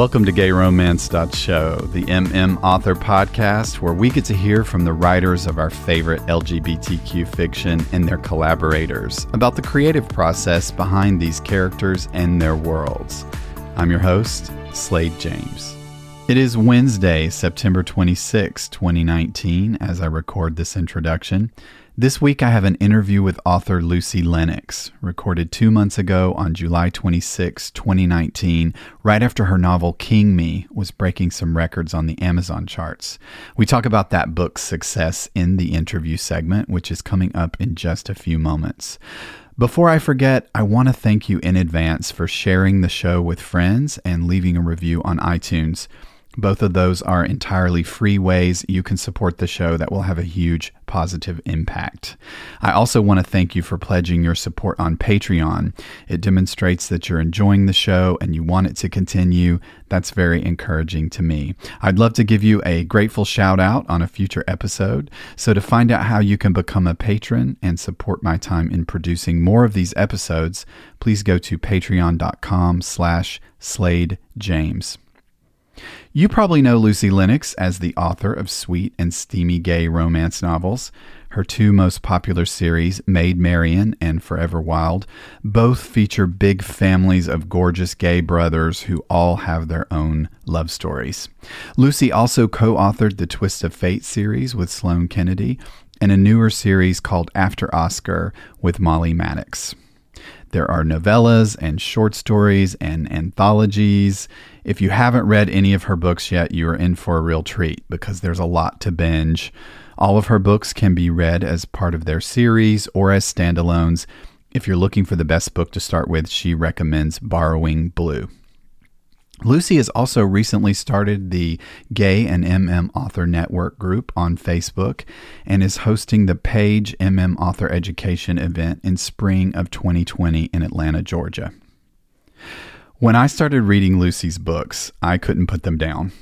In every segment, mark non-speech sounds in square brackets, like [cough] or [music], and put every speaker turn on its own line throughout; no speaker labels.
Welcome to Gay Romance Show, the MM Author podcast, where we get to hear from the writers of our favorite LGBTQ fiction and their collaborators about the creative process behind these characters and their worlds. I'm your host, Slade James. It is Wednesday, September 26, 2019, as I record this introduction. This week, I have an interview with author Lucy Lennox, recorded two months ago on July 26, 2019, right after her novel King Me was breaking some records on the Amazon charts. We talk about that book's success in the interview segment, which is coming up in just a few moments. Before I forget, I want to thank you in advance for sharing the show with friends and leaving a review on iTunes. Both of those are entirely free ways you can support the show that will have a huge positive impact. I also want to thank you for pledging your support on Patreon. It demonstrates that you're enjoying the show and you want it to continue. That's very encouraging to me. I'd love to give you a grateful shout out on a future episode. So to find out how you can become a patron and support my time in producing more of these episodes, please go to patreon.com slash Slade James. You probably know Lucy Lennox as the author of sweet and steamy gay romance novels. Her two most popular series, Made Marian and Forever Wild, both feature big families of gorgeous gay brothers who all have their own love stories. Lucy also co authored the Twist of Fate series with Sloane Kennedy and a newer series called After Oscar with Molly Maddox. There are novellas and short stories and anthologies. If you haven't read any of her books yet, you are in for a real treat because there's a lot to binge. All of her books can be read as part of their series or as standalones. If you're looking for the best book to start with, she recommends Borrowing Blue. Lucy has also recently started the Gay and MM Author Network group on Facebook and is hosting the Page MM Author Education event in spring of 2020 in Atlanta, Georgia. When I started reading Lucy's books, I couldn't put them down.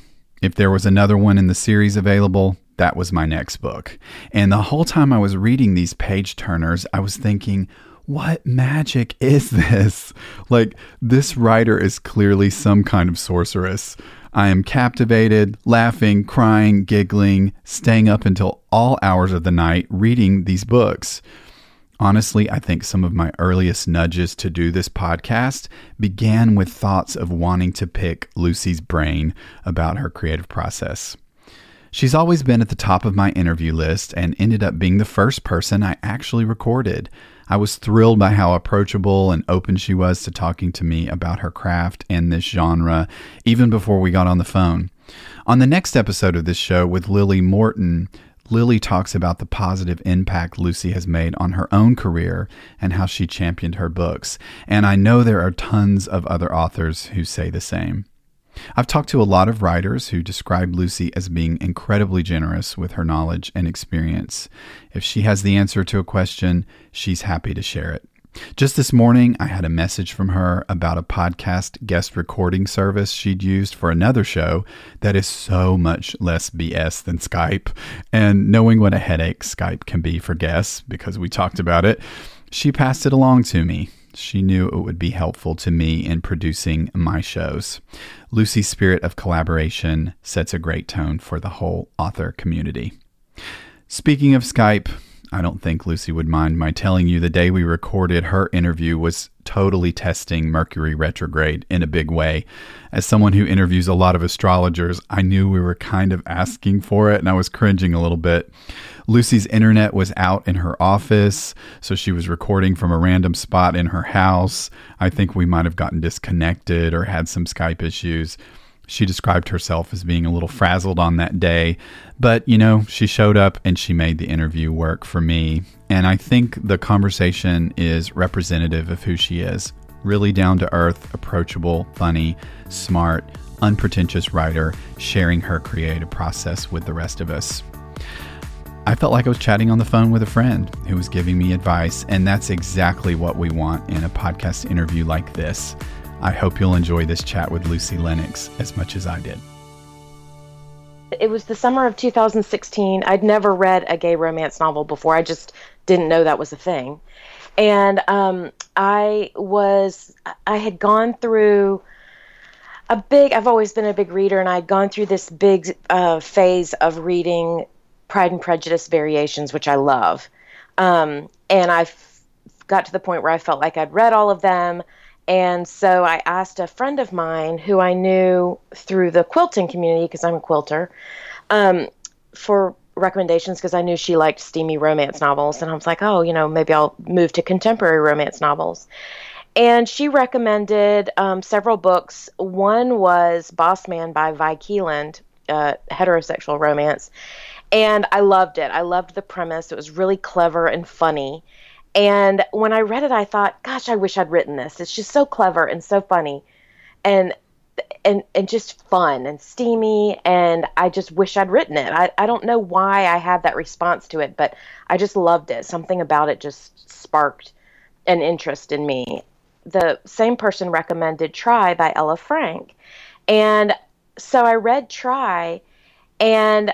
If there was another one in the series available, that was my next book. And the whole time I was reading these page turners, I was thinking, what magic is [laughs] this? Like, this writer is clearly some kind of sorceress. I am captivated, laughing, crying, giggling, staying up until all hours of the night reading these books. Honestly, I think some of my earliest nudges to do this podcast began with thoughts of wanting to pick Lucy's brain about her creative process. She's always been at the top of my interview list and ended up being the first person I actually recorded. I was thrilled by how approachable and open she was to talking to me about her craft and this genre, even before we got on the phone. On the next episode of this show with Lily Morton, Lily talks about the positive impact Lucy has made on her own career and how she championed her books. And I know there are tons of other authors who say the same. I've talked to a lot of writers who describe Lucy as being incredibly generous with her knowledge and experience. If she has the answer to a question, she's happy to share it. Just this morning, I had a message from her about a podcast guest recording service she'd used for another show that is so much less BS than Skype. And knowing what a headache Skype can be for guests, because we talked about it, she passed it along to me. She knew it would be helpful to me in producing my shows. Lucy's spirit of collaboration sets a great tone for the whole author community. Speaking of Skype, I don't think Lucy would mind my telling you the day we recorded her interview was totally testing Mercury retrograde in a big way. As someone who interviews a lot of astrologers, I knew we were kind of asking for it and I was cringing a little bit. Lucy's internet was out in her office, so she was recording from a random spot in her house. I think we might have gotten disconnected or had some Skype issues. She described herself as being a little frazzled on that day, but you know, she showed up and she made the interview work for me. And I think the conversation is representative of who she is really down to earth, approachable, funny, smart, unpretentious writer, sharing her creative process with the rest of us. I felt like I was chatting on the phone with a friend who was giving me advice, and that's exactly what we want in a podcast interview like this. I hope you'll enjoy this chat with Lucy Lennox as much as I did.
It was the summer of 2016. I'd never read a gay romance novel before. I just didn't know that was a thing. And um, I was, I had gone through a big, I've always been a big reader, and I'd gone through this big uh, phase of reading Pride and Prejudice variations, which I love. Um, and I got to the point where I felt like I'd read all of them. And so I asked a friend of mine who I knew through the quilting community, because I'm a quilter, um, for recommendations because I knew she liked steamy romance novels. And I was like, oh, you know, maybe I'll move to contemporary romance novels. And she recommended um, several books. One was Boss Man by Vi Keeland, uh, heterosexual romance. And I loved it. I loved the premise. It was really clever and funny. And when I read it, I thought, gosh, I wish I'd written this. It's just so clever and so funny. And and and just fun and steamy and I just wish I'd written it. I, I don't know why I had that response to it, but I just loved it. Something about it just sparked an interest in me. The same person recommended Try by Ella Frank. And so I read Try and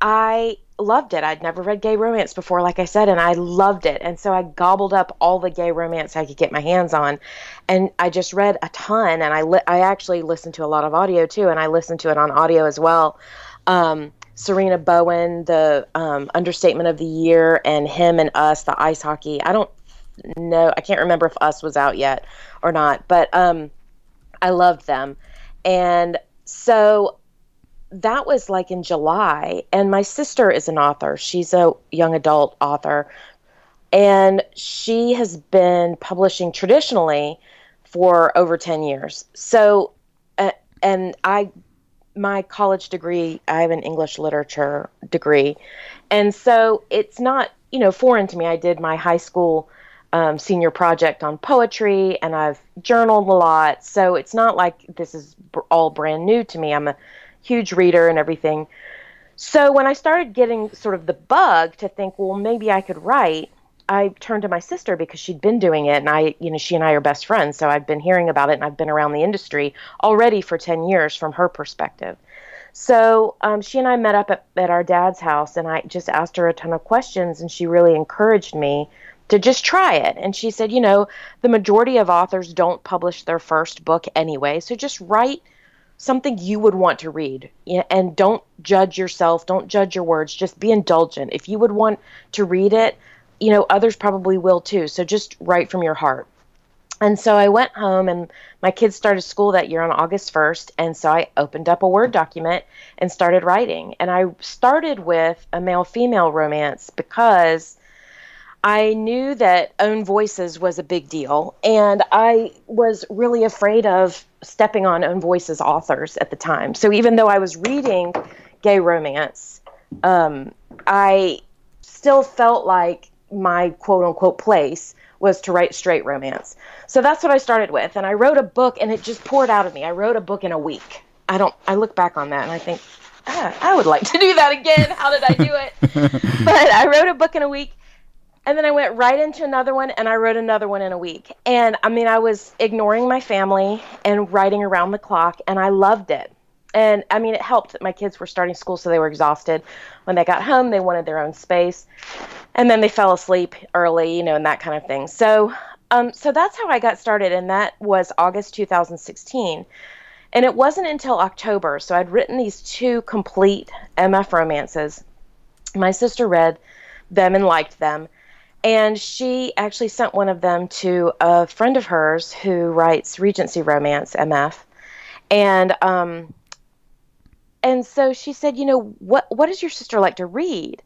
I loved it. I'd never read gay romance before, like I said, and I loved it. And so I gobbled up all the gay romance I could get my hands on, and I just read a ton. And I li- I actually listened to a lot of audio too, and I listened to it on audio as well. Um, Sarina Bowen, the um, understatement of the year, and him and us, the ice hockey. I don't know. I can't remember if us was out yet or not, but um, I loved them, and so that was like in July. And my sister is an author. She's a young adult author. And she has been publishing traditionally for over 10 years. So, uh, and I, my college degree, I have an English literature degree. And so it's not, you know, foreign to me. I did my high school um, senior project on poetry and I've journaled a lot. So it's not like this is all brand new to me. I'm a huge reader and everything. So when I started getting sort of the bug to think, well, maybe I could write, I turned to my sister because she'd been doing it, and I, you know, she and I are best friends, so I've been hearing about it, and I've been around the industry already for ten years from her perspective. So um, she and I met up at, at our dad's house, and I just asked her a ton of questions, and she really encouraged me to just try it. And she said, you know, the majority of authors don't publish their first book anyway, so just write something you would want to read. And don't judge yourself. Don't judge your words. Just be indulgent. If you would want to read it you know others probably will too. So just write from your heart. And so i went home and my kids started school that year on august 1st and so i opened up a word document and started writing. And i started with a male female romance because I knew that own voices was a big deal, and I was really afraid of stepping on own voices authors at the time. So even though I was reading gay romance, um, I still felt like my quote unquote place was to write straight romance. So that's what I started with, and I wrote a book, and it just poured out of me. I wrote a book in a week. I don't. I look back on that and I think, ah, I would like to do that again. How did I do it? [laughs] but I wrote a book in a week and then I went right into another one and I wrote another one in a week. And I mean, I was ignoring my family and writing around the clock, and I loved it. And I mean, it helped that my kids were starting school, so they were exhausted. When they got home, they wanted their own space. And then they fell asleep early, you know, and that kind of thing. So, um, so that's how I got started, and that was August 2016. And it wasn't until October, so I'd written these two complete MF romances. My sister read them and liked them and she actually sent one of them to a friend of hers who writes Regency Romance MF, and um, and so she said, you know, what what does your sister like to read?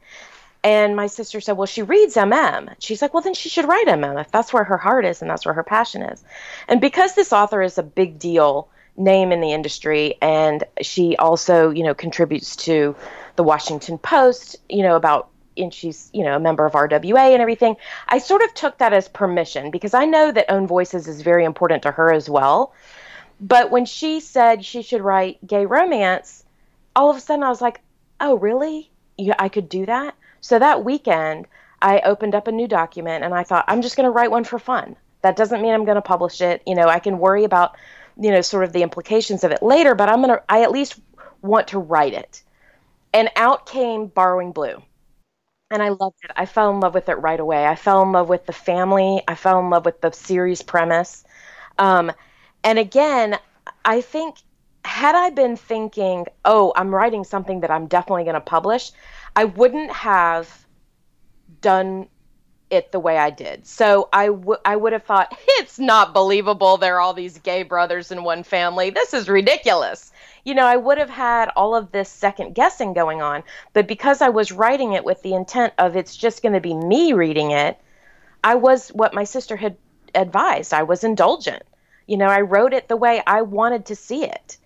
And my sister said, well, she reads MM. She's like, well, then she should write MM if that's where her heart is and that's where her passion is. And because this author is a big deal name in the industry, and she also, you know, contributes to the Washington Post, you know, about and she's you know a member of RWA and everything. I sort of took that as permission because I know that own voices is very important to her as well. But when she said she should write gay romance, all of a sudden I was like, "Oh, really? Yeah, I could do that." So that weekend, I opened up a new document and I thought, "I'm just going to write one for fun." That doesn't mean I'm going to publish it. You know, I can worry about, you know, sort of the implications of it later, but I'm going to I at least want to write it. And out came Borrowing Blue and I loved it. I fell in love with it right away. I fell in love with the family. I fell in love with the series premise. Um, and again, I think had I been thinking, oh, I'm writing something that I'm definitely going to publish, I wouldn't have done it the way I did. So I, w- I would have thought, [laughs] it's not believable. There are all these gay brothers in one family. This is ridiculous. You know, I would have had all of this second guessing going on. But because I was writing it with the intent of it's just going to be me reading it, I was what my sister had advised. I was indulgent. You know, I wrote it the way I wanted to see it.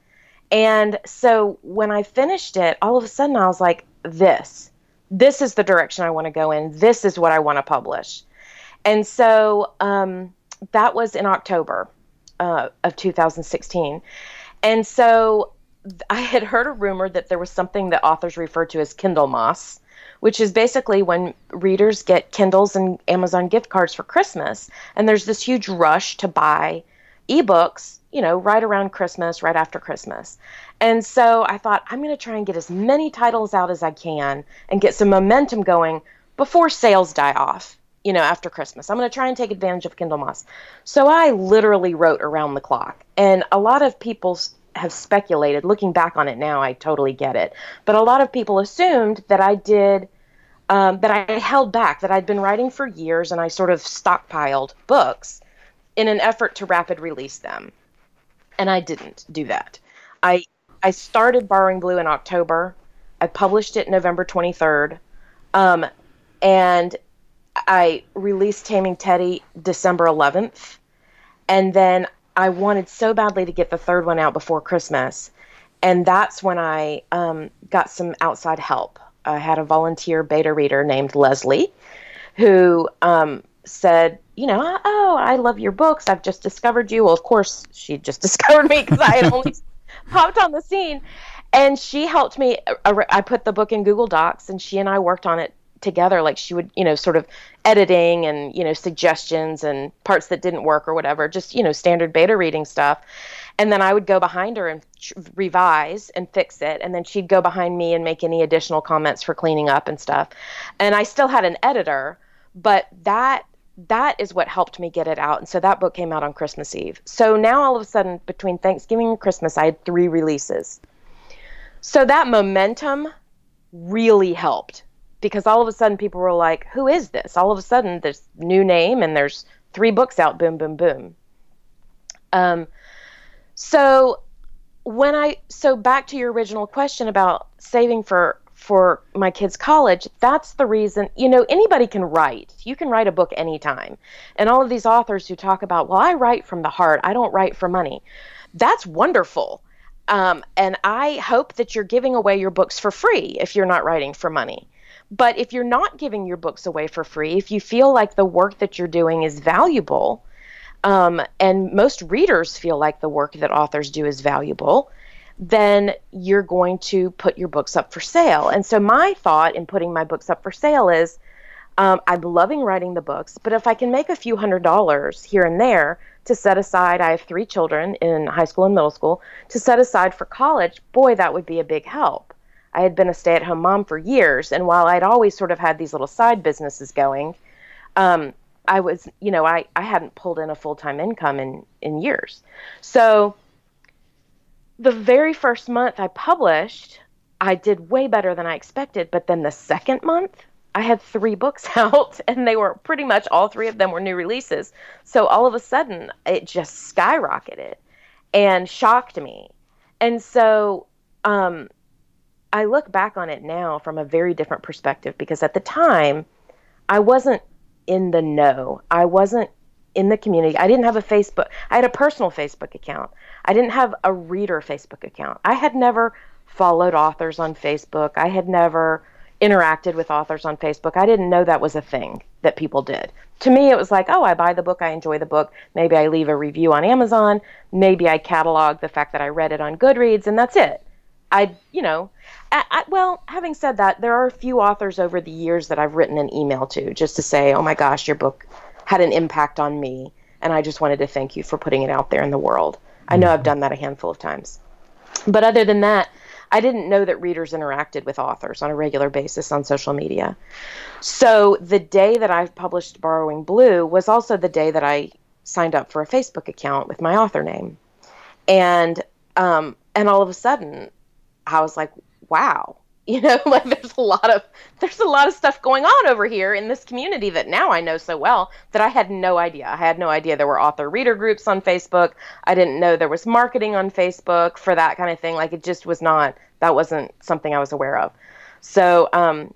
And so when I finished it, all of a sudden I was like, this, this is the direction I want to go in. This is what I want to publish. And so um, that was in October uh, of 2016. And so I had heard a rumor that there was something that authors refer to as Kindlemas, which is basically when readers get Kindles and Amazon gift cards for Christmas. And there's this huge rush to buy ebooks, you know, right around Christmas, right after Christmas. And so I thought, I'm going to try and get as many titles out as I can and get some momentum going before sales die off, you know, after Christmas. I'm going to try and take advantage of Kindlemas. So I literally wrote around the clock. And a lot of people have speculated, looking back on it now, I totally get it. But a lot of people assumed that I did. Um, that I held back, that I'd been writing for years and I sort of stockpiled books in an effort to rapid release them. And I didn't do that. I I started Borrowing Blue in October. I published it November 23rd. Um, and I released Taming Teddy December 11th. And then I wanted so badly to get the third one out before Christmas. And that's when I um, got some outside help. I had a volunteer beta reader named Leslie who um, said, you know, oh, I love your books. I've just discovered you. Well, of course, she just [laughs] discovered me because I had only [laughs] [laughs] popped on the scene. And she helped me. Uh, I put the book in Google Docs, and she and I worked on it together. Like she would, you know, sort of editing and you know suggestions and parts that didn't work or whatever. Just you know, standard beta reading stuff. And then I would go behind her and revise and fix it. And then she'd go behind me and make any additional comments for cleaning up and stuff. And I still had an editor, but that that is what helped me get it out. And so that book came out on Christmas Eve. So now all of a sudden, between Thanksgiving and Christmas, I had three releases. So that momentum really helped because all of a sudden people were like, who is this? All of a sudden, there's new name and there's three books out, boom, boom, boom. Um, so when I, so back to your original question about saving for for my kids' college, that's the reason, you know, anybody can write. You can write a book anytime. And all of these authors who talk about, well, I write from the heart, I don't write for money. That's wonderful. Um, and I hope that you're giving away your books for free if you're not writing for money. But if you're not giving your books away for free, if you feel like the work that you're doing is valuable, um, and most readers feel like the work that authors do is valuable, then you're going to put your books up for sale. And so my thought in putting my books up for sale is um, I'm loving writing the books, but if I can make a few hundred dollars here and there to set aside, I have three children in high school and middle school, to set aside for college, boy, that would be a big help. I had been a stay at home mom for years, and while I'd always sort of had these little side businesses going, um, I was, you know, I, I hadn't pulled in a full time income in, in years. So the very first month I published, I did way better than I expected. But then the second month, I had three books [laughs] out, and they were pretty much all three of them were new releases. So all of a sudden, it just skyrocketed and shocked me. And so um, I look back on it now from a very different perspective because at the time, I wasn't in the know. I wasn't in the community. I didn't have a Facebook. I had a personal Facebook account. I didn't have a reader Facebook account. I had never followed authors on Facebook. I had never interacted with authors on Facebook. I didn't know that was a thing that people did. To me, it was like, oh, I buy the book, I enjoy the book. Maybe I leave a review on Amazon. Maybe I catalog the fact that I read it on Goodreads, and that's it. I, you know, I, I, well, having said that, there are a few authors over the years that I've written an email to just to say, oh my gosh, your book had an impact on me, and I just wanted to thank you for putting it out there in the world. I know I've done that a handful of times. But other than that, I didn't know that readers interacted with authors on a regular basis on social media. So the day that I published Borrowing Blue was also the day that I signed up for a Facebook account with my author name. and um, and all of a sudden, I was like, wow, [laughs] you know, like there's a lot of there's a lot of stuff going on over here in this community that now I know so well that I had no idea. I had no idea there were author reader groups on Facebook. I didn't know there was marketing on Facebook for that kind of thing. Like it just was not that wasn't something I was aware of. So um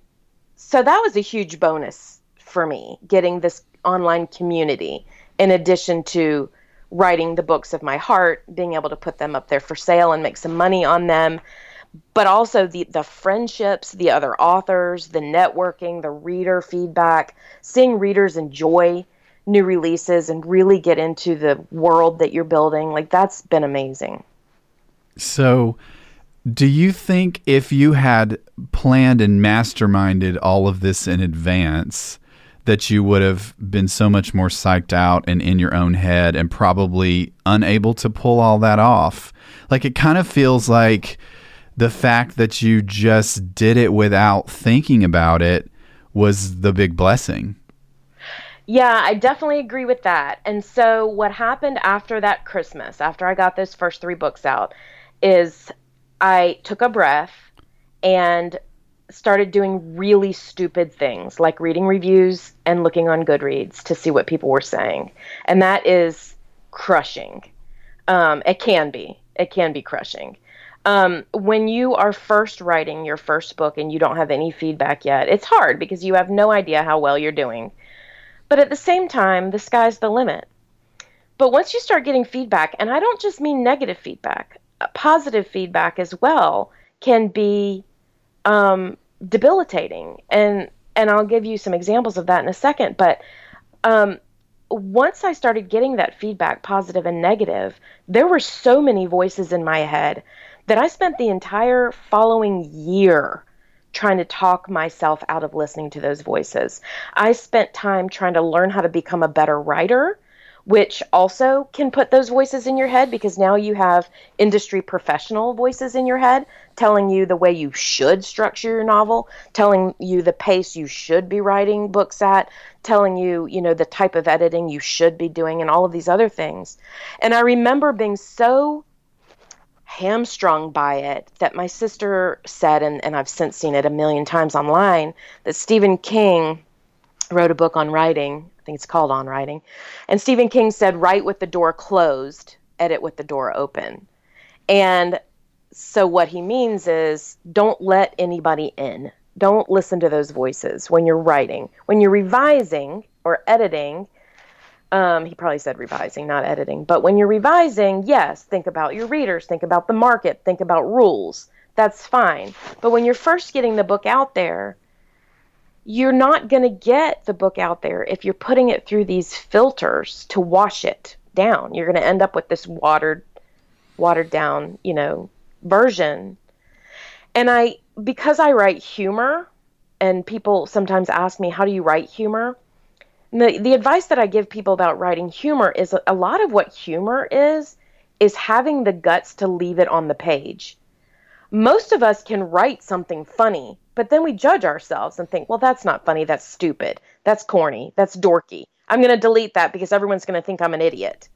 so that was a huge bonus for me getting this online community in addition to writing the books of my heart, being able to put them up there for sale and make some money on them, but also the the friendships, the other authors, the networking, the reader feedback, seeing readers enjoy new releases and really get into the world that you're building, like that's been amazing.
So do you think if you had planned and masterminded all of this in advance, that you would have been so much more psyched out and in your own head and probably unable to pull all that off. Like it kind of feels like the fact that you just did it without thinking about it was the big blessing.
Yeah, I definitely agree with that. And so, what happened after that Christmas, after I got those first three books out, is I took a breath and started doing really stupid things like reading reviews and looking on Goodreads to see what people were saying. And that is crushing. Um, it can be. It can be crushing. Um, when you are first writing your first book and you don't have any feedback yet, it's hard because you have no idea how well you're doing. But at the same time, the sky's the limit. But once you start getting feedback, and I don't just mean negative feedback, uh, positive feedback as well can be um, debilitating. And and I'll give you some examples of that in a second. But um, once I started getting that feedback, positive and negative, there were so many voices in my head that I spent the entire following year trying to talk myself out of listening to those voices. I spent time trying to learn how to become a better writer which also can put those voices in your head because now you have industry professional voices in your head telling you the way you should structure your novel, telling you the pace you should be writing books at, telling you, you know, the type of editing you should be doing and all of these other things. And I remember being so hamstrung by it that my sister said and, and I've since seen it a million times online that Stephen King wrote a book on writing I think it's called On Writing. And Stephen King said, write with the door closed, edit with the door open. And so what he means is don't let anybody in. Don't listen to those voices when you're writing. When you're revising or editing, um, he probably said revising, not editing. But when you're revising, yes, think about your readers, think about the market, think about rules. That's fine. But when you're first getting the book out there, you're not going to get the book out there if you're putting it through these filters to wash it down. You're going to end up with this watered watered down, you know, version. And I because I write humor and people sometimes ask me how do you write humor? The the advice that I give people about writing humor is a, lot of what humor is is having the guts to leave it on the page. Most of us can write something funny but then we judge ourselves and think, well, that's not funny. That's stupid. That's corny. That's dorky. I'm going to delete that because everyone's going to think I'm an idiot.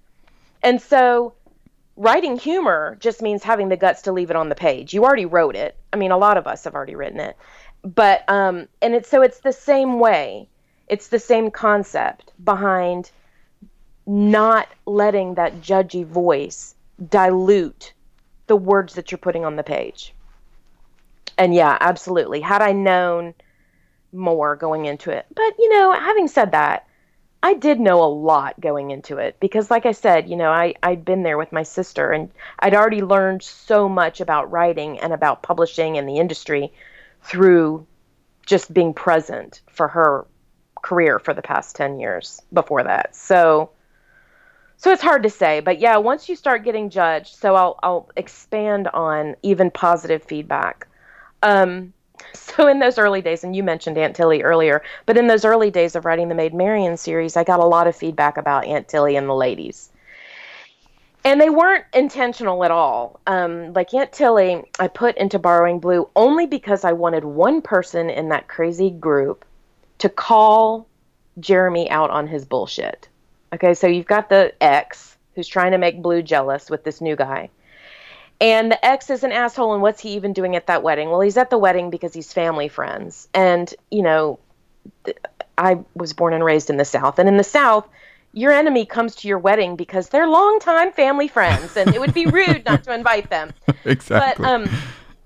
And so writing humor just means having the guts to leave it on the page. You already wrote it. I mean, a lot of us have already written it. But, um, and it's so it's the same way. It's the same concept behind not letting that judgy voice dilute the words that you're putting on the page and yeah, absolutely. Had I known more going into it, but you know, having said that, I did know a lot going into it because, like I said, you know, I, I'd been there with my sister and I'd already learned so much about writing and about publishing and the industry through just being present for her career for the past 10 years before that. So, so it's hard to say, but yeah, once you start getting judged, so I'll, I'll expand on even positive feedback. Um, so in those early days, and you mentioned Aunt Tilly earlier, but in those early days of writing the Made Marian series, I got a lot of feedback about Aunt Tilly and the ladies. And they weren't intentional at all. Um, like Aunt Tilly, I put into Borrowing Blue only because I wanted one person in that crazy group to call Jeremy out on his bullshit. Okay, so you've got the ex who's trying to make Blue jealous with this new guy. And the ex is an asshole, and what's he even doing at that wedding? Well, he's at the wedding because he's family friends. And, you know, I was born and raised in the South. And in the South, your enemy comes to your wedding because they're longtime family friends, and it would be rude not to invite them. [laughs]
Exactly.
But, um,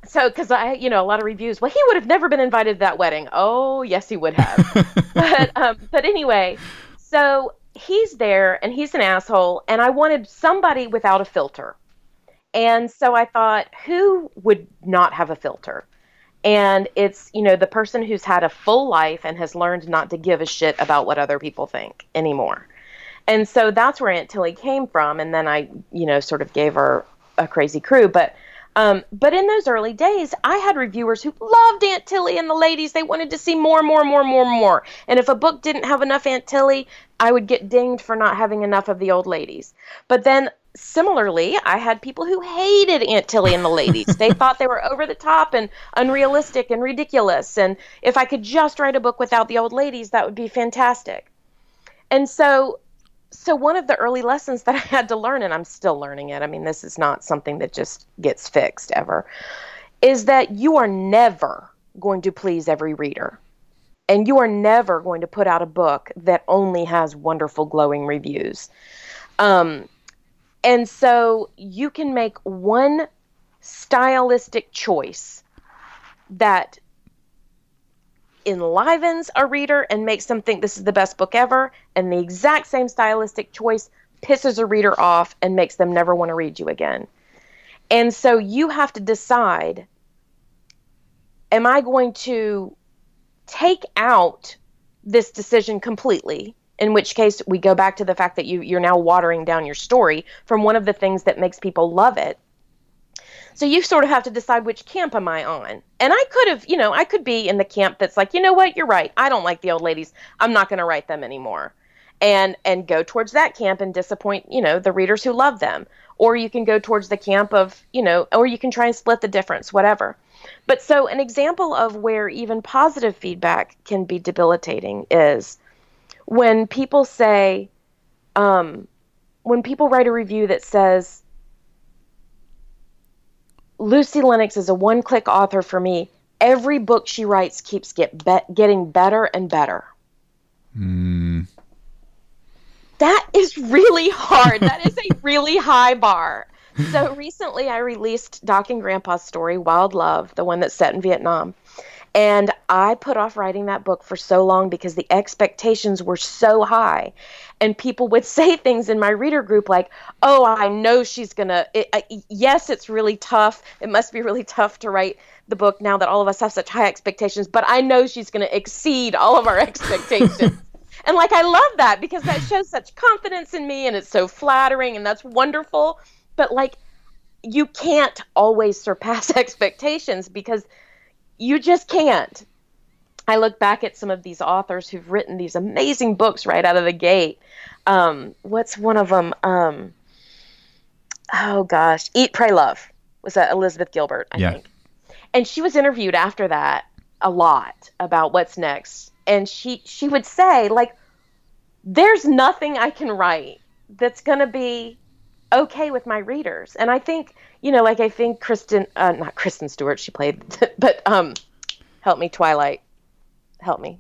so because I, you know, a lot of reviews. Well, he would have never been invited to that wedding. Oh, yes, he would have. [laughs] but, um, but anyway, so he's there, and he's an asshole, and I wanted somebody without a filter. And so I thought, who would not have a filter? And it's, you know, the person who's had a full life and has learned not to give a shit about what other people think anymore. And so that's where Aunt Tilly came from. And then I, you know, sort of gave her a crazy crew. But um, but in those early days, I had reviewers who loved Aunt Tilly and the ladies. They wanted to see more, more, more, more, more. And if a book didn't have enough Aunt Tilly, I would get dinged for not having enough of the old ladies. But then similarly, I had people who hated Aunt Tilly and the ladies. they [laughs] thought they were over the top and unrealistic and ridiculous. And if I could just write a book without the old ladies, that would be fantastic. And so so one of the early lessons that I had to learn, and I'm still learning it. I mean, this is not something that just gets fixed ever, is that you are never going to please every reader. And you are never going to put out a book that only has wonderful, glowing reviews. Um, and so you can make one stylistic choice that enlivens a reader and makes them think this is the best book ever, and the exact same stylistic choice pisses a reader off and makes them never want to read you again. And so you have to decide am I going to take out this decision completely? In which case, we go back to the fact that you, you're now watering down your story from one of the things that makes people love it so you sort of have to decide which camp am I on. And I could have, you know, I could be in the camp that's like, you know what, you're right. I don't like the old ladies. I'm not going to write them anymore. And and go towards that camp and disappoint, you know, the readers who love them. Or you can go towards the camp of, you know, or you can try and split the difference, whatever. But so an example of where even positive feedback can be debilitating is when people say, um, when people write a review that says, Lucy Lennox is a one click author for me. Every book she writes keeps get be- getting better and better.
Mm.
That is really hard. that is a [laughs] really high bar. So recently I released Doc and Grandpa's story, Wild Love, the one that's set in Vietnam. And I put off writing that book for so long because the expectations were so high. And people would [laughs] say things in my reader group like, oh, I know she's going to, yes, it's really tough. It must be really tough to write the book now that all of us have such high expectations, but I know she's going to exceed all of our [laughs] expectations. and like, I love that because that shows such confidence in me and it's so flattering and that's wonderful. But like, you can't always surpass [laughs] expectations because you just can't. I look back at some of these authors who've written these amazing books right out of the gate. Um, what's one of them? Um, oh gosh, Eat, Pray, Love was that Elizabeth Gilbert, I
yeah.
think. And she was interviewed after that a lot about what's next, and she she would say like, "There's nothing I can write that's going to be okay with my readers," and I think you know, like I think Kristen, uh, not Kristen Stewart, she played, [laughs] but um, help me, Twilight, help me.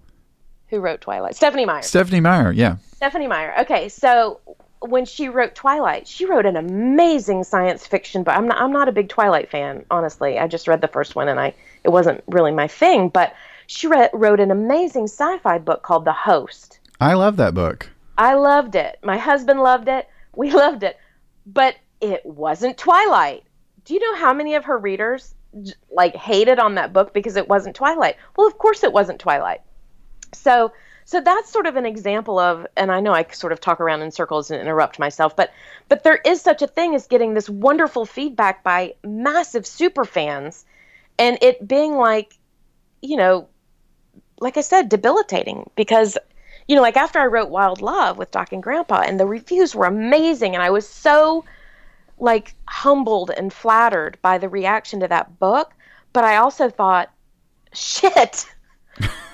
Who wrote Twilight? Stephenie Meyer.
Stephenie Meyer, yeah.
Stephenie Meyer. Okay, so when she wrote Twilight, she wrote an amazing science fiction book. I'm not, I'm not a big Twilight fan, honestly. I just read the first one and I it wasn't really my thing, but she re- wrote an amazing sci-fi book called The Host.
I love that book.
I loved it. My husband loved it. We [laughs] loved it. But it wasn't Twilight do you know how many of her readers like hated on that book because it wasn't Twilight? Well, of course it wasn't Twilight. So so that's sort of an example of and I know I sort of talk around in circles and interrupt myself, but but there is such a thing as getting this wonderful feedback by massive super fans and it being like you know like I said debilitating because you know like after I wrote Wild Love with Doc and Grandpa and the reviews were amazing and I was so like humbled and flattered by the reaction to that book, but I also thought, shit,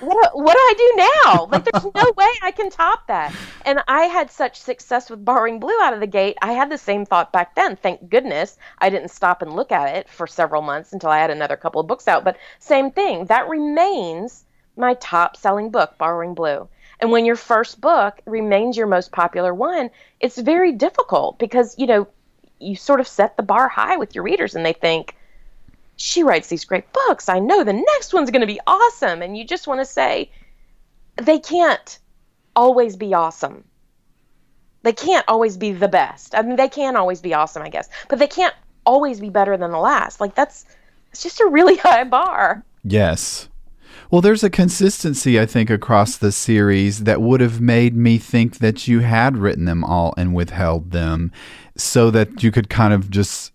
what, what do I do now? Like, there's no [laughs] way I can top that. And I had such success with Borrowing Blue out of the gate. I had the same thought back then. Thank goodness I didn't stop and look at it for several months until I had another couple of books out. But same thing, that remains my top selling book, Borrowing Blue. And when your first book remains your most popular one, it's very difficult because, you know, you sort of set the bar high with your readers and they think, she writes these great books. I know the next one's going to be awesome. And you just want to say, they can't always be awesome. They can't always be the best. I mean, they can always be awesome, I guess, but they can't always be better than the last. Like, that's, it's just a really [laughs] high bar.
Yes. Well, there's a consistency, I think, across the series that would have made me think that you had written them all and withheld them so that you could kind of just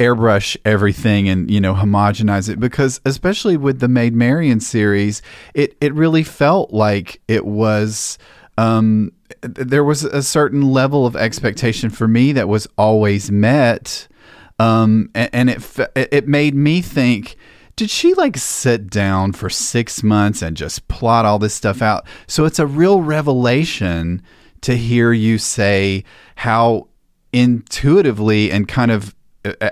airbrush everything and you know homogenize it because especially with the Made Marian series, it it really felt like it was. Um, there was a certain level of expectation for me that was always met, um, and, and it it made me think did she like sit down for six months and just plot all this stuff out? So it's a real revelation to hear you say how intuitively and kind of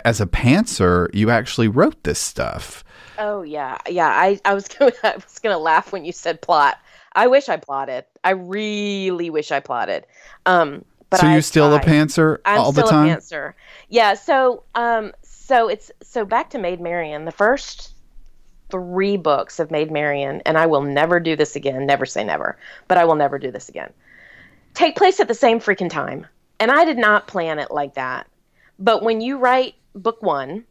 as a pantser, you actually wrote this stuff.
Oh yeah, yeah. I, I was [laughs] gonna I was gonna laugh when you said plot. I wish I plotted. I really wish I plotted. Um, but
so you're still tried. a pantser
I'm
all the
time. I'm still a pantser. Yeah. So um, so it's so back to Made Marian. The first three books of Made Marian, and I will never do this again. Never say never, but I will never do this again. Take place at the same freaking time, and I did not plan it like that. But when you write book one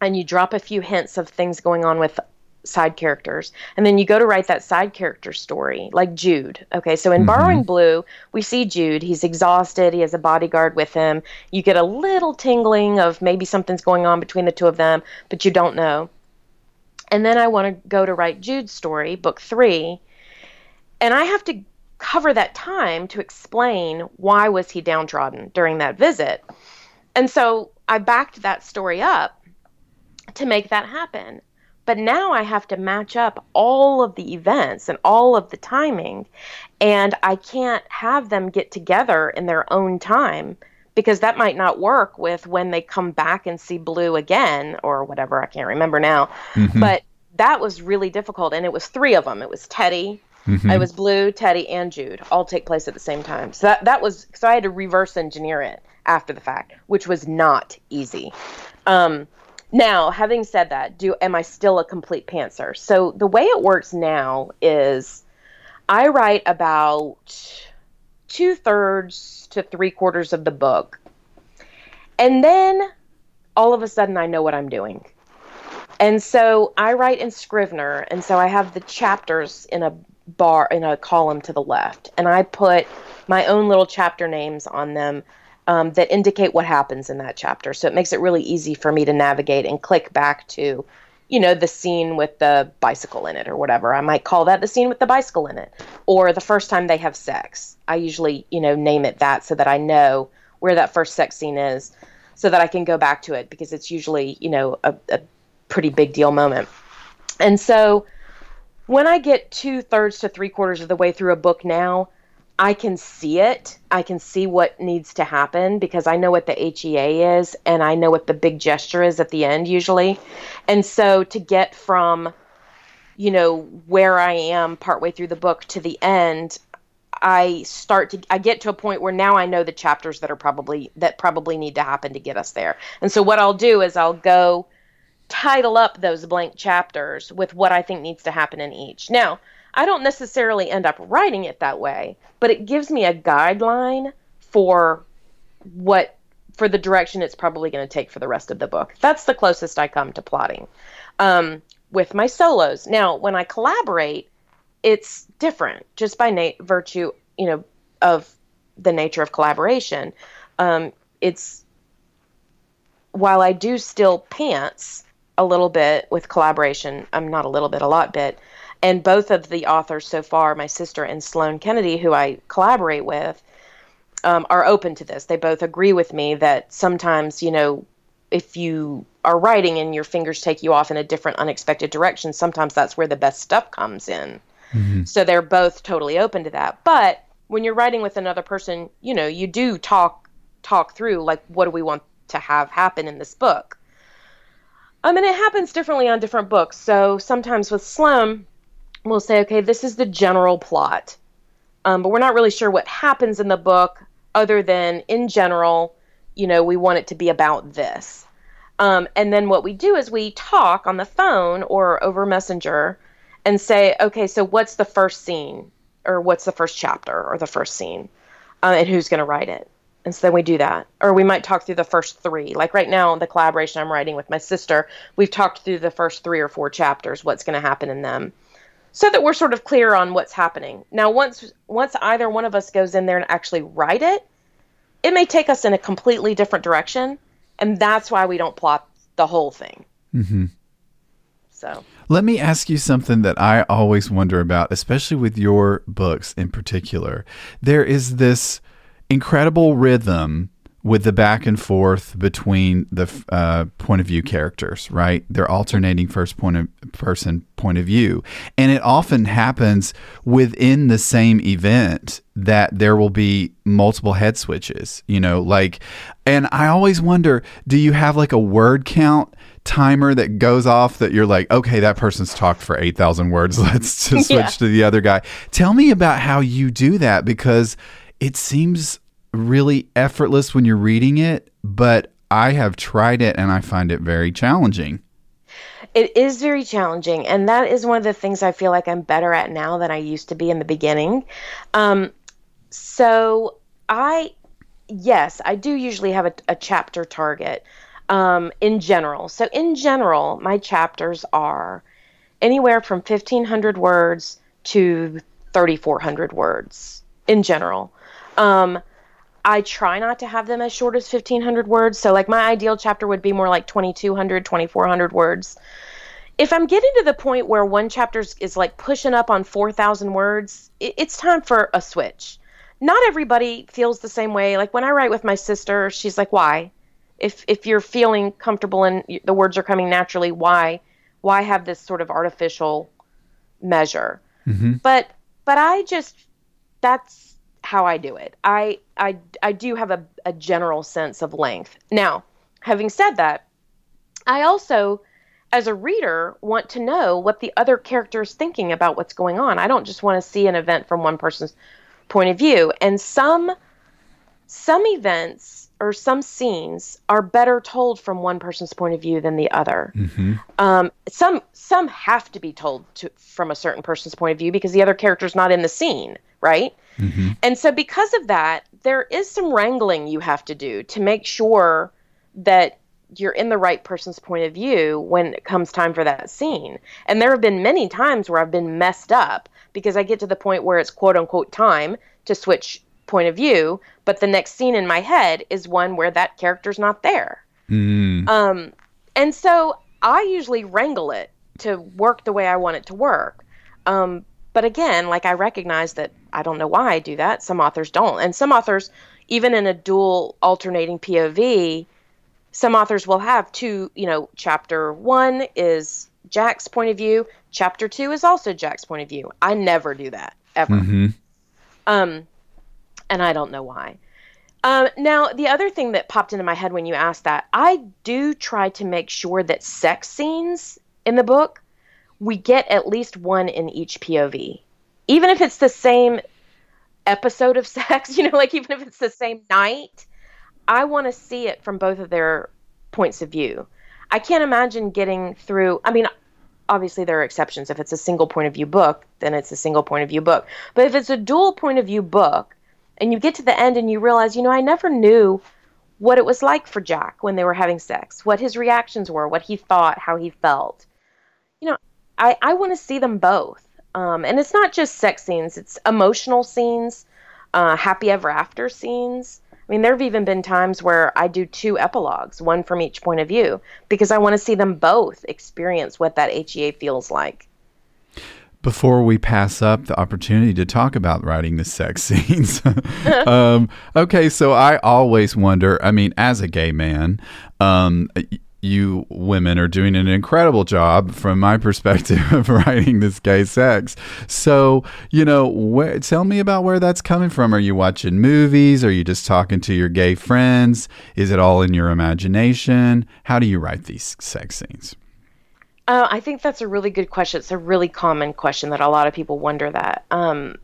and you drop a few hints of things going on with side characters. And then you go to write that side character story like jude. Okay so in mm-hmm. borrowing blue we see jude. He's exhausted. He has a bodyguard with him. You get a little tingling of maybe something's going on between the two of them but you don't know. And then i want to go to write jude's story book three. And i have to cover that time to explain why was he downtrodden during that visit. And so I backed that story up to make that happen. But now I have to match up all of the events and all of the timing, and I can't have them get together in their own time because that might not work with when they come back and see Blue again or whatever. I can't remember now. Mm-hmm. But that was really difficult, and it was three of them. It was Teddy, mm-hmm. it was Blue, Teddy, and Jude all take place at the same time. So that that was so I had to reverse engineer it after the fact, which was not easy. Um, now, having said that, do am I still a complete pantser? So the way it works now is I write about two thirds to three quarters of the book, and then all of a sudden I know what I'm doing. And so I write in Scrivener, and so I have the chapters in a bar in a column to the left, and I put my own little chapter names on them um, that indicate what happens in that chapter. So it makes it really easy for me to navigate and click back to, you know, the scene with the bicycle in it or whatever. I might call that the scene with the bicycle in it or the first time they have sex. I usually, you know, name it that so that I know where that first sex scene is so that I can go back to it because it's usually, you know, a, a pretty big deal moment. And so when I get two thirds to three quarters of the way through a book now, I can see it. I can see what needs to happen because I know what the HEA is and I know what the big gesture is at the end usually. And so to get from you know where I am partway through the book to the end, I start to I get to a point where now I know the chapters that are probably that probably need to happen to get us there. And so what I'll do is I'll go title up those blank chapters with what I think needs to happen in each. Now, I don't necessarily end up writing it that way, but it gives me a guideline for what for the direction it's probably going to take for the rest of the book. That's the closest I come to plotting um, with my solos. Now, when I collaborate, it's different just by na- virtue, you know, of the nature of collaboration. Um, it's while I do still pants a little bit with collaboration. I'm not a little bit, a lot bit. And both of the authors so far, my sister and Sloane Kennedy, who I collaborate with, um, are open to this. They both agree with me that sometimes, you know, if you are writing and your fingers take you off in a different unexpected direction, sometimes that's where the best stuff comes in. Mm-hmm. So they're both totally open to that. But when you're writing with another person, you know, you do talk talk through like what do we want to have happen in this book. I mean, it happens differently on different books. So sometimes with Slim, we'll say, okay, this is the general plot, um, but we're not really sure what happens in the book, other than in general, you know, we want it to be about this. Um, and then what we do is we talk on the phone or over Messenger and say, okay, so what's the first scene? Or what's the first chapter or the first scene? Uh, and who's going to write it? And so then we do that. Or we might talk through the first three. Like right now, the collaboration I'm writing with my sister, we've talked through the first three or four chapters, what's going to happen in them, so that we're sort of clear on what's happening. Now, once once either one of us goes in there and actually write it, it may take us in a completely different direction, and that's why we don't plot the whole thing. Mm-hmm. So
let me ask you something that I always wonder about, especially with your books in particular. There is this incredible rhythm with the back and forth between the uh, point of view characters, right? They're alternating first point of person point of view. And it often happens within the same event that there will be multiple head switches, you know, like, and I always wonder do you have like a word count timer that goes off that you're like, okay, that person's talked for 8,000 words. [laughs] Let's just switch yeah. to the other guy. Tell me about how you do that because it seems really effortless when you're reading it, but I have tried it and I find it very challenging.
It is very challenging, and that is one of the things I feel like I'm better at now than I used to be in the beginning. Um, so I, yes, I do usually have a, a chapter target um, in general. So in general, my chapters are anywhere from 1,500 words to 3,400 words in general. Um, I try not to have them as short as 1500 words. So, like, my ideal chapter would be more like 2200, 2400 words. If I'm getting to the point where one chapter is like pushing up on 4000 words, it's time for a switch. Not everybody feels the same way. Like, when I write with my sister, she's like, why? If, if you're feeling comfortable and the words are coming naturally, why? Why have this sort of artificial measure? Mm-hmm. But, but I just, that's, how I do it. I I I do have a, a general sense of length. Now, having said that, I also as a reader want to know what the other character is thinking about what's going on. I don't just want to see an event from one person's point of view. And some some events or some scenes are better told from one person's point of view than the other. Mm-hmm. Um, some some have to be told to, from a certain person's point of view because the other character's not in the scene, right? Mm-hmm. And so, because of that, there is some wrangling you have to do to make sure that you're in the right person's point of view when it comes time for that scene. And there have been many times where I've been messed up because I get to the point where it's quote unquote time to switch point of view, but the next scene in my head is one where that character's not there. Mm. Um, and so I usually wrangle it to work the way I want it to work. Um, but again, like I recognize that I don't know why I do that. Some authors don't. And some authors, even in a dual alternating POV, some authors will have two, you know, chapter one is Jack's point of view, chapter two is also Jack's point of view. I never do that, ever. Mm-hmm. Um, and I don't know why. Um, now, the other thing that popped into my head when you asked that, I do try to make sure that sex scenes in the book we get at least one in each POV. Even if it's the same episode of [laughs] sex, you know, like even if it's the same night, I want to see it from both of their points of view. I can't imagine getting through, I mean, obviously there are exceptions. If it's a single point of view book, then it's a single point of view book. But if it's a dual point of view book and you get to the end and you realize, you know, I never knew what it was like for Jack when they were having sex, what his reactions were, what he thought, how he felt. You know, I, I want to see them both. Um, and it's not just sex scenes, it's emotional scenes, uh, happy ever after scenes. I mean, there have even been times where I do two epilogues, one from each point of view, because I want to see them both experience what that HEA feels like.
before we pass up the opportunity to talk about writing the sex [laughs] scenes. [laughs] um, okay, so I always wonder. I mean, as a gay man, um, you women are doing an incredible job from my perspective [laughs] of writing this gay sex. So, you know, where, tell me about where that's coming from. Are you watching movies? Are you just talking to your gay friends? Is it all in your imagination? How do you write these sex scenes?
Uh, I think that's a really good question. It's a really common question that a lot of people wonder that. Um,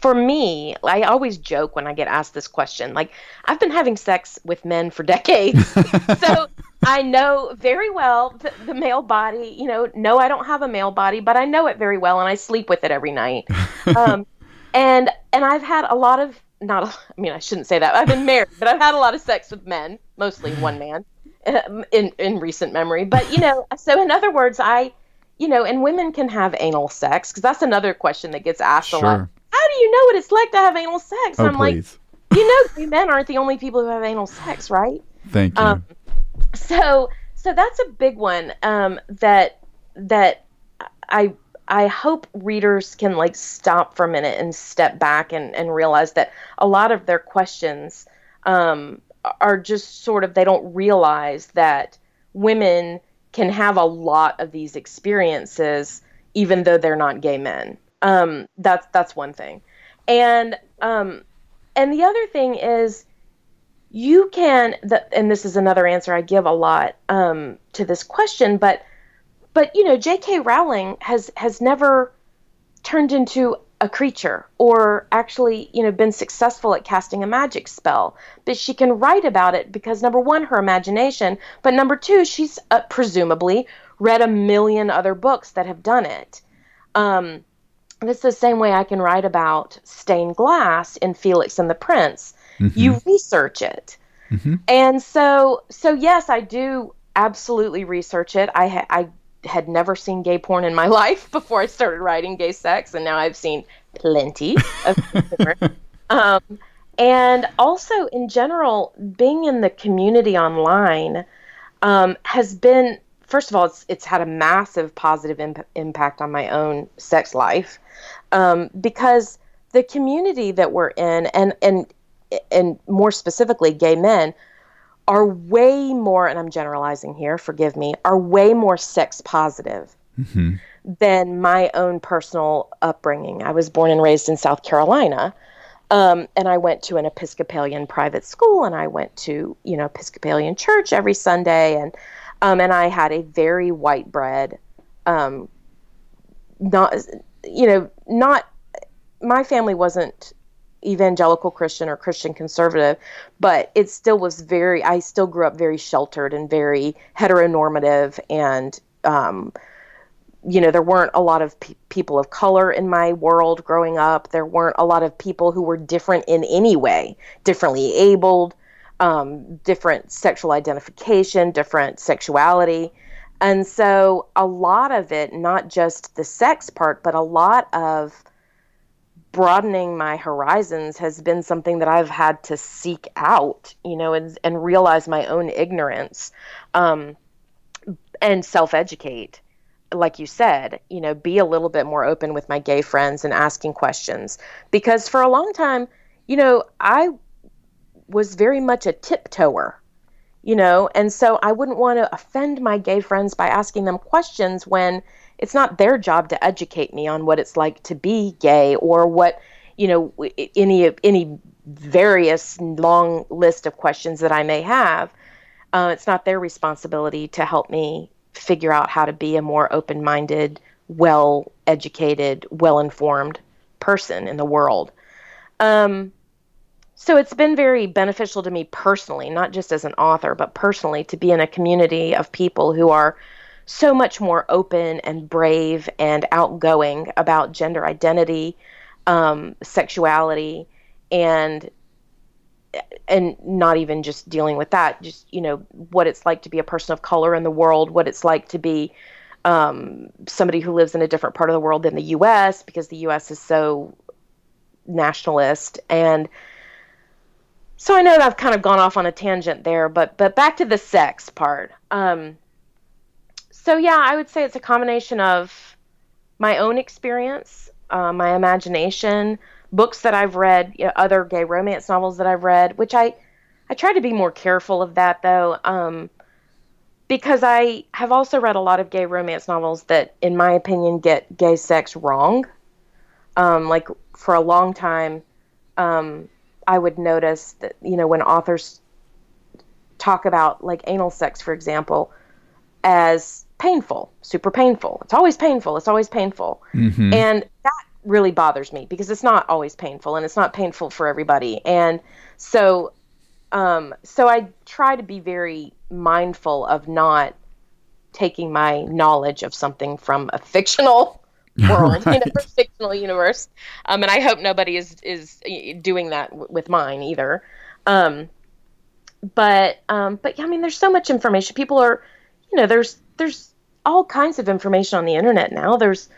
for me, I always joke when I get asked this question. Like, I've been having sex with men for decades. [laughs] so I know very well the, the, male body. You know, no, I don't have a male body, but I know it very well, and I sleep with it every night. [laughs] Um, and and I've had a lot of not. I mean, I shouldn't say that. I've been married, but I've had a lot of sex with men, mostly one man, um, in in recent memory. But you know, so in other words, I, you know, and women can have anal sex because that's another question that gets asked sure. a lot. How do you know what it's like to have anal sex?
Oh, I'm please.
like, you know, men aren't the only people who have anal sex, right?
Thank you. Um,
so so that's a big one um, that that I I hope readers can like stop for a minute and step back and, and realize that a lot of their questions um, are just sort of they don't realize that women can have a lot of these experiences even though they're not gay men. Um, that's that's one thing, and um, and the other thing is you can the, and this is another answer I give a lot um, to this question, but but you know J.K. Rowling has has never turned into a creature or actually you know been successful at casting a magic spell but she can write about it because number one her imagination but number two she's uh, presumably read a million other books that have done it um, it's the same way i can write about stained glass in felix and the prince mm-hmm. you research it. Mm-hmm. And so, so yes, I do absolutely research it. I, ha- I had never seen gay porn in my [laughs] life before I started writing gay sex, and now I've seen plenty of [laughs] um, and also, in general, being in the community online um, has been, first of all, it's it's had a massive positive imp- impact on my own sex life um, because the community that we're in, and and and more specifically, gay men, are way more, and I'm generalizing here, forgive me, are way more sex positive mm-hmm. than my own personal upbringing. I was born and raised in South Carolina. Um, and I went to an Episcopalian private school, and I went to you know Episcopalian church every Sunday, and um, and I had a very white bread, um, not you know not my family wasn't evangelical Christian or Christian conservative, but it still was very, I still grew up very sheltered and very heteronormative. And, um, you know, there weren't a lot of pe- people of color in my world growing up. There weren't a lot of people who were different in any way, differently abled, um, different sexual identification, different sexuality. And so a lot of it, not just the sex part, but a lot of broadening my horizons has been something that I've had to seek out, you know, and, and realize my own ignorance um, and self educate. Like you said, you know, be a little bit more open with my gay friends and asking questions. Because for a long time, you know, I was very much a tiptoer, you know, and so I wouldn't want to offend my gay friends by asking them questions when it's not their job to educate me on what it's like to be gay or what you know any any various long list of questions that I may have. Uh, it's not their responsibility to help me figure out how to be a more open-minded, well-educated, well-informed person in the world. Um, so it's been very beneficial to me personally, not just as an author, but personally, to be in a community of people who are so much more open and brave and outgoing about gender identity, um, sexuality, and and not even just dealing with that, just you know what it's like to be a person of color in the world, what it's like to be um, somebody who lives in a different part of the world than the U.S. because the U.S. is so nationalist and so I know that I've kind of gone off on a tangent there, but but back to the sex part. Um, so yeah, I would say it's a combination of my own experience, uh, my imagination, books that I've read, you know, other gay romance novels that I've read, which I I try to be more careful of that though, um, because I have also read a lot of gay romance novels that, in my opinion, get gay sex wrong. Um, like for a long time, um, I would notice that you know when authors talk about like anal sex, for example, as painful, super painful. It's always painful. It's always painful, mm-hmm. and that really bothers me because it's not always painful, and it's not painful for everybody. And so um, so I try to be very mindful of not taking my knowledge of something from a fictional [laughs] world, right. in a fictional universe. Um, and I hope nobody is is doing that w- with mine either. Um, but um, but yeah, I mean, there's so much information. People are, you know, there's there's all kinds of information on the internet now. There's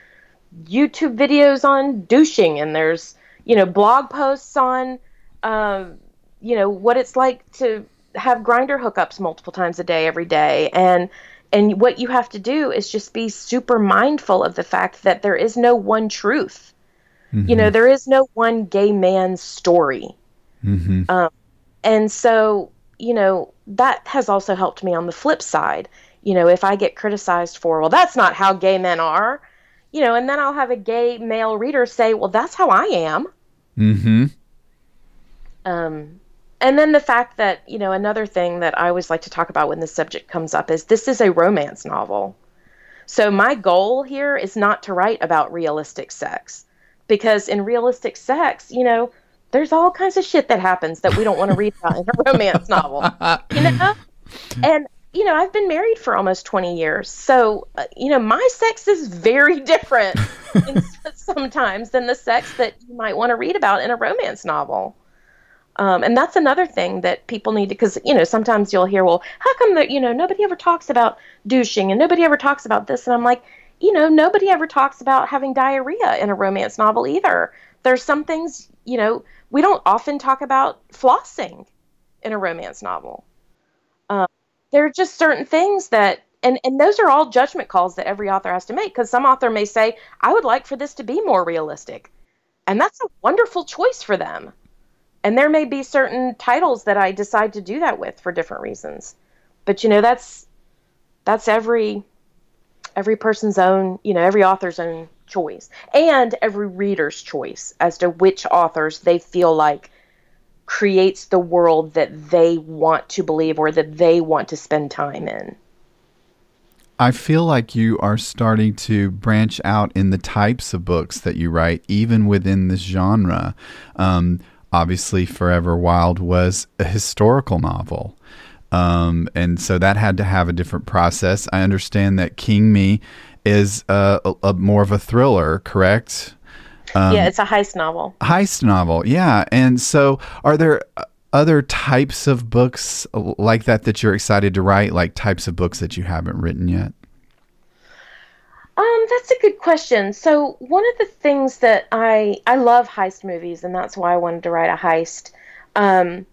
YouTube videos on douching, and there's you know blog posts on um, you know what it's like to have Grindr hookups multiple times a day every day and and what you have to do is just be super mindful of the fact that there is no one truth mm-hmm. you know mm-hmm. there is no one gay man's story mm-hmm. um, and so you know that has also helped me on the flip side you know if i get criticized for well that's not how gay men are you know and then i'll have a gay male reader say well that's how i am. Mm-hmm. Um and then the fact that you know another thing that i always like to talk about when this subject comes up is this is a romance novel. So my goal here is not to write about realistic sex because in realistic sex you know there's all kinds of shit that happens that we don't want to read about in a romance novel you know? [laughs] And you know i've been married for almost 20 years so uh, you know my sex is very [laughs] different [laughs] sometimes than the sex that you might want to read about in a romance novel um, and that's another thing that people need to, because you know sometimes you'll hear, well, how come that you know nobody ever talks about douching and nobody ever talks about this, and I'm like, you know, nobody ever talks about having diarrhea in a romance novel either. There's some things, you know, we don't often talk about flossing in a romance novel. There are just certain things that, and and those are all judgment calls that every author has to make. Because some author may say, I would like for this to be more realistic, and that's a wonderful choice for them and there may be certain titles that I decide to do that with for different reasons. But you know, that's that's every every person's own, you know, every author's own choice and every reader's choice as to which authors they feel like creates the world that they want to believe or that they want to spend time in.
I feel like you are starting to branch out in the types of books that you write, even within this genre. Um, obviously Forever Wild was a historical novel. Um, and so that had to have a different process. I understand that King Me is a, a, a more of a thriller, correct?
Um, yeah, it's a heist novel.
Heist novel, yeah. And so, are there other types of books like that that you're excited to write? Like types of books that you haven't written yet?
Um, that's a good question. So one of the things that I I love heist movies, and that's why I wanted to write a heist. Um,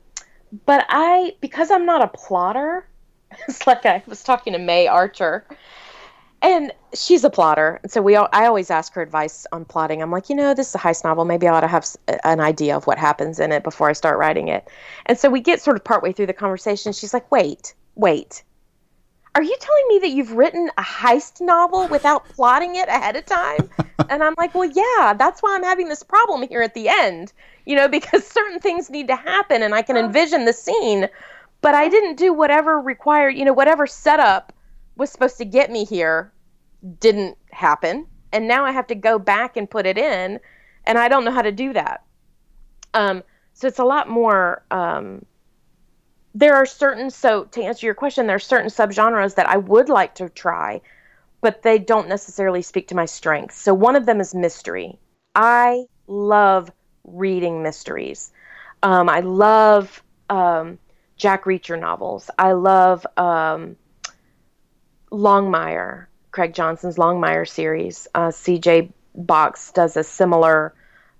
but I because I'm not a plotter, [laughs] it's like I was talking to May Archer, and she's a plotter. So we I always ask her advice on plotting. I'm like, you know, this is a heist novel. Maybe I ought to have an idea of what happens in it before I start writing it. And so we get sort of partway through the conversation. She's like, wait, wait are you telling me that you've written a heist novel without [laughs] plotting it ahead of time? and I'm like, well, yeah, that's why I'm having this problem here at the end, you know, because [laughs] certain things need to happen and I can uh-huh. envision the scene, but I didn't do whatever required, you know, whatever setup was supposed to get me here didn't happen. And now I have to go back and put it in, and I don't know how to do that. Um, so it's a lot more um, there are certain so to answer your question there are certain subgenres that i would like to try but they don't necessarily speak to my strengths so one of them is mystery i love reading mysteries um, i love um, jack reacher novels i love um, longmire craig johnson's longmire series uh, cj box does a similar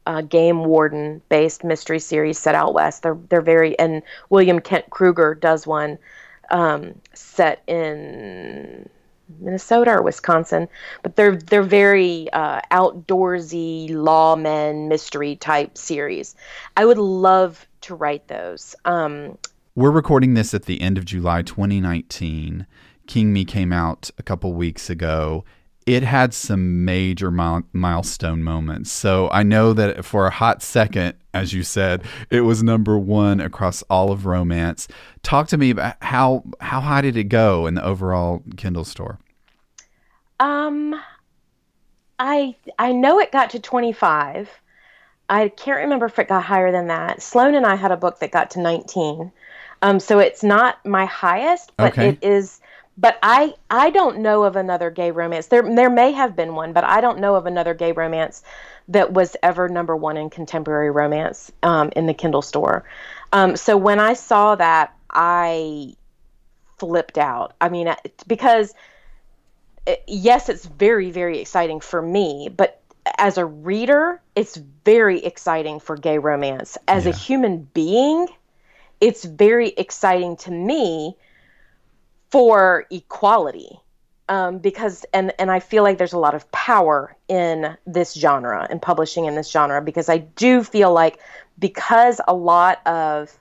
uh, game warden based mystery series set out west. They're they're very and William Kent Krueger does one um, set in Minnesota or Wisconsin, but they're they're very uh, outdoorsy lawmen mystery type series. I would love to write those. Um,
We're recording this at the end of July 2019. King Me came out a couple weeks ago. It had some major mile- milestone moments. So I know that for a hot second, as you said, it was number one across all of romance. Talk to me about how how high did it go in the overall Kindle store?
Um, I I know it got to 25. I can't remember if it got higher than that. Sloane and I had a book that got to 19. Um, so it's not my highest, but
Okay.
it is. But I I don't know of another gay romance. There there may have been one, but I don't know of another gay romance that was ever number one in contemporary romance um, in the Kindle store. Um, so when I saw that, I flipped out. I mean, because it- yes, it's very, very exciting for me, but as a reader, it's very exciting for gay romance. As a human being, it's very exciting to me for equality. Um, because and and I feel like there's a lot of power in this genre and publishing in this genre because I do feel like because a lot of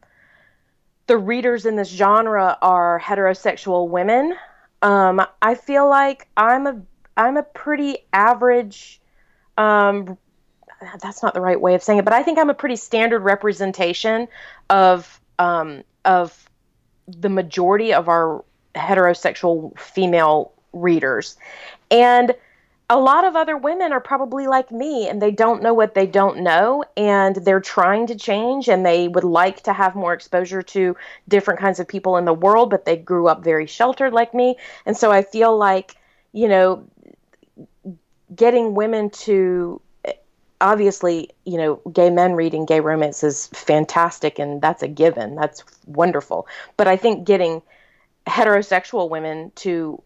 the readers in this genre are heterosexual women, um, I feel like I'm a I'm a pretty average. Um, that's not the right way of saying it, but I think I'm a pretty standard representation of um, of the majority of our heterosexual female readers, and a lot of other women are probably like me and they don't know what they don't know and they're trying to change and they would like to have more exposure to different kinds of people in the world but they grew up very sheltered like me. And so i feel like you know getting women to obviously you know gay men reading gay romance is fantastic and that's a given. That's wonderful. But i think getting heterosexual women to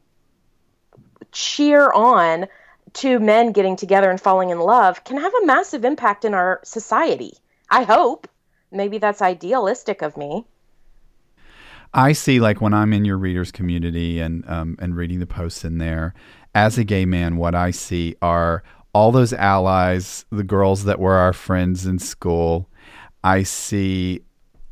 cheer on two men getting together and falling in love can have a massive impact in our society. I hope. Maybe that's idealistic of me.
I see, like when I'm in your readers community and um, and reading the posts in there, as a gay man, what I see are all those allies, the girls that were our friends in school. I see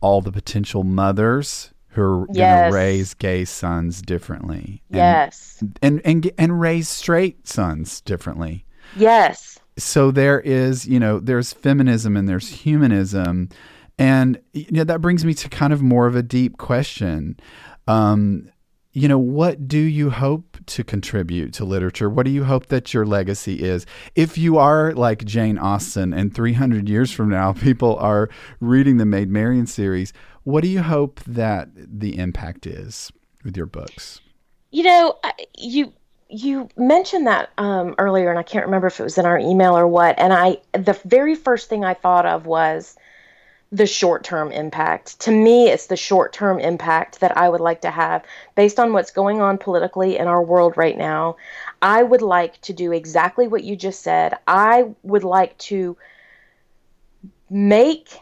all the potential mothers who are gonna raise gay sons differently. And,
Yes.
and and and raise straight sons differently.
Yes.
so there is you know there's feminism and there's humanism and you know that brings me to kind of more of a deep question um you know what do you hope to contribute to literature what do you hope that your legacy is if you are like jane austen and 300 years from now [laughs] people are reading the Made Marian series what do you hope that the impact is with your books
You know, you you mentioned that um, earlier, and I can't remember if it was in our email or what. And I, the very first thing I thought of was the short term impact. To me, it's the short term impact that I would like to have based on what's going on politically in our world right now. I would like to do exactly what you just said. I would like to make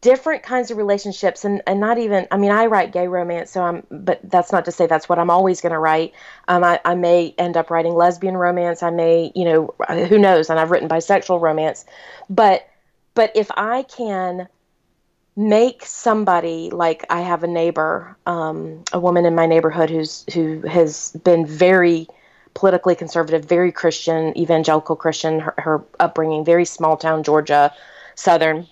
different kinds of relationships and, and not even i mean i write gay romance so i'm but that's not to say that's what i'm always going to write. Um, I, I may end up writing lesbian romance. I may you know who knows? And i've written bisexual romance. But but if i can make somebody like i have a neighbor um, a woman in my neighborhood who's who has been very politically conservative very christian evangelical christian her, her upbringing very small town georgia southern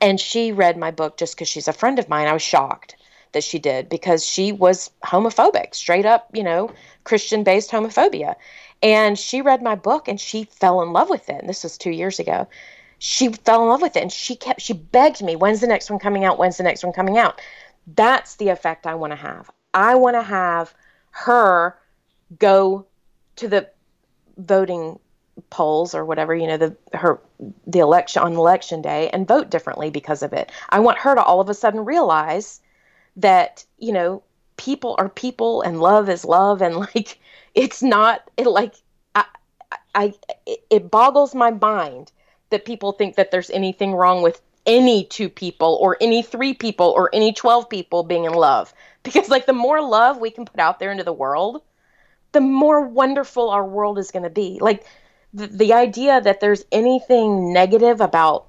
and she read my book just because she's a friend of mine. I was shocked that she did because she was homophobic, straight up, you know, Christian based homophobia. And she read my book and she fell in love with it. And this was two years ago. She fell in love with it and she kept, she begged me, when's the next one coming out? When's the next one coming out? That's the effect I want to have. I want to have her go to the voting polls or whatever you know the her the election on election day and vote differently because of it i want her to all of a sudden realize that you know people are people and love is love and [laughs] like it's not it like i i it, boggles my mind that people think that there's anything wrong with any two people or any three people or any 12 people being in love. Because, like, the more love we can put out there into the world, the more wonderful our world is going to be. Like, the, the idea that there's anything negative about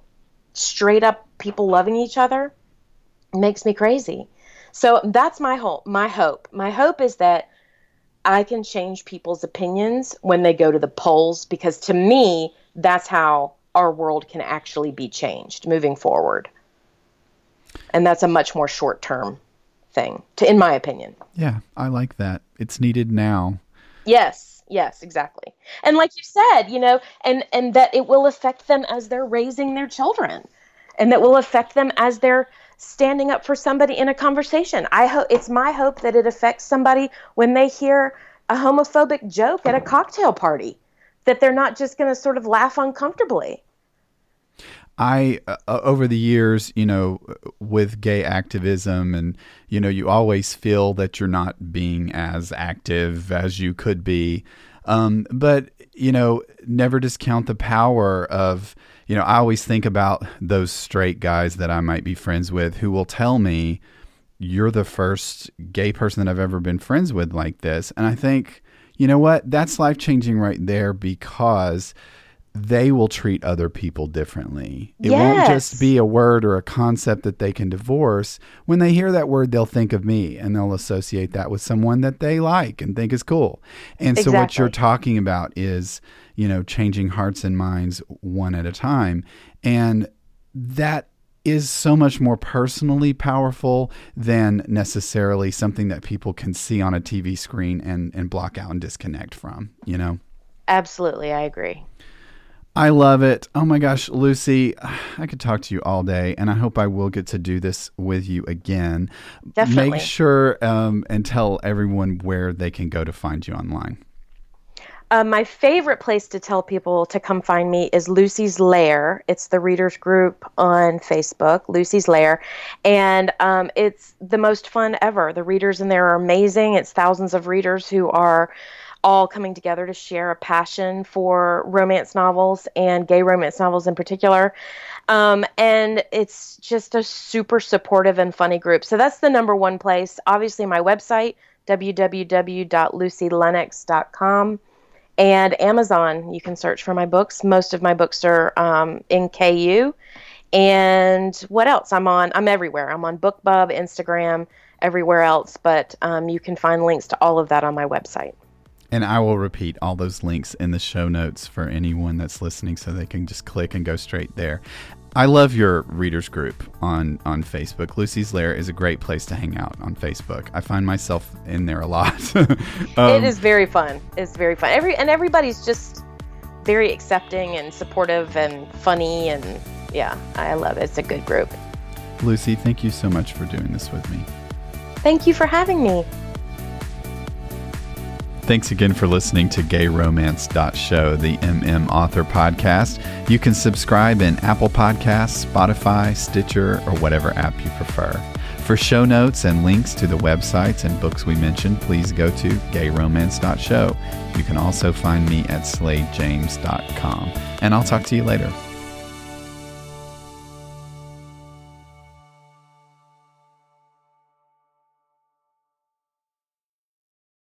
straight up people loving each other makes me crazy. So that's my hope. My hope. My hope is that I can change people's opinions when they go to the polls because to me, that's how our world can actually be changed moving forward. And that's a much more short term thing, to, in my opinion.
Yeah, I like that. It's needed now.
Yes, yes, exactly. And like you said, you know, and and that it will affect them as they're raising their children, and that will affect them as they're standing up for somebody in a conversation. I hope it's my hope that it affects somebody when they hear a homophobic joke at a cocktail party that they're not just going to sort of laugh uncomfortably.
I, uh, over the years, you know, with gay activism, and, you know, you always feel that you're not being as active as you could be. Um, but, you know, never discount the power of, you know, I always think about those straight guys that I might be friends with who will tell me, you're the first gay person that I've ever been friends with like this. And I think, you know what? That's life changing right there because they will treat other people differently. It yes. won't just be a word or a concept that they can divorce. When they hear that word, they'll think of me and they'll associate that with someone that they like and think is cool. And exactly. so what you're talking about is, you know, changing hearts and minds one at a time. And that is so much more personally powerful than necessarily something that people can see on a TV screen and, and block out and disconnect from, you know?
Absolutely. I agree.
I love it. Oh my gosh, Lucy, I could talk to you all day, and I hope I will get to do this with you again.
Definitely.
Make sure um, and tell everyone where they can go to find you online.
Uh, my favorite place to tell people to come find me is Lucy's Lair. It's the readers group on Facebook, Lucy's Lair, and um, it's the most fun ever. The readers in there are amazing. It's thousands of readers who are all coming together to share a passion for romance novels and gay romance novels in particular. Um, and it's just a super supportive and funny group. So that's the number one place. Obviously, my website, www.lucylennox.com and Amazon. You can search for my books. Most of my books are um, in KU. And what else? I'm on. I'm everywhere. I'm on BookBub, Instagram, everywhere else. But um, you can find links to all of that on my website.
And I will repeat all those links in the show notes for anyone that's listening so they can just click and go straight there. I love your readers group on on Facebook. Lucy's Lair is a great place to hang out on Facebook. I find myself in there a lot. [laughs] um,
it is very fun. It's very fun. Every and everybody's just very accepting and supportive and funny and yeah, I love it. It's a good group.
Lucy, thank you so much for doing this with me.
Thank you for having me.
Thanks again for listening to gayromance.show, the MM Author podcast. You can subscribe in Apple Podcasts, Spotify, Stitcher, or whatever app you prefer. For show notes and links to the websites and books we mentioned, please go to gayromance.show. You can also find me at sladejames.com. And I'll talk to you later.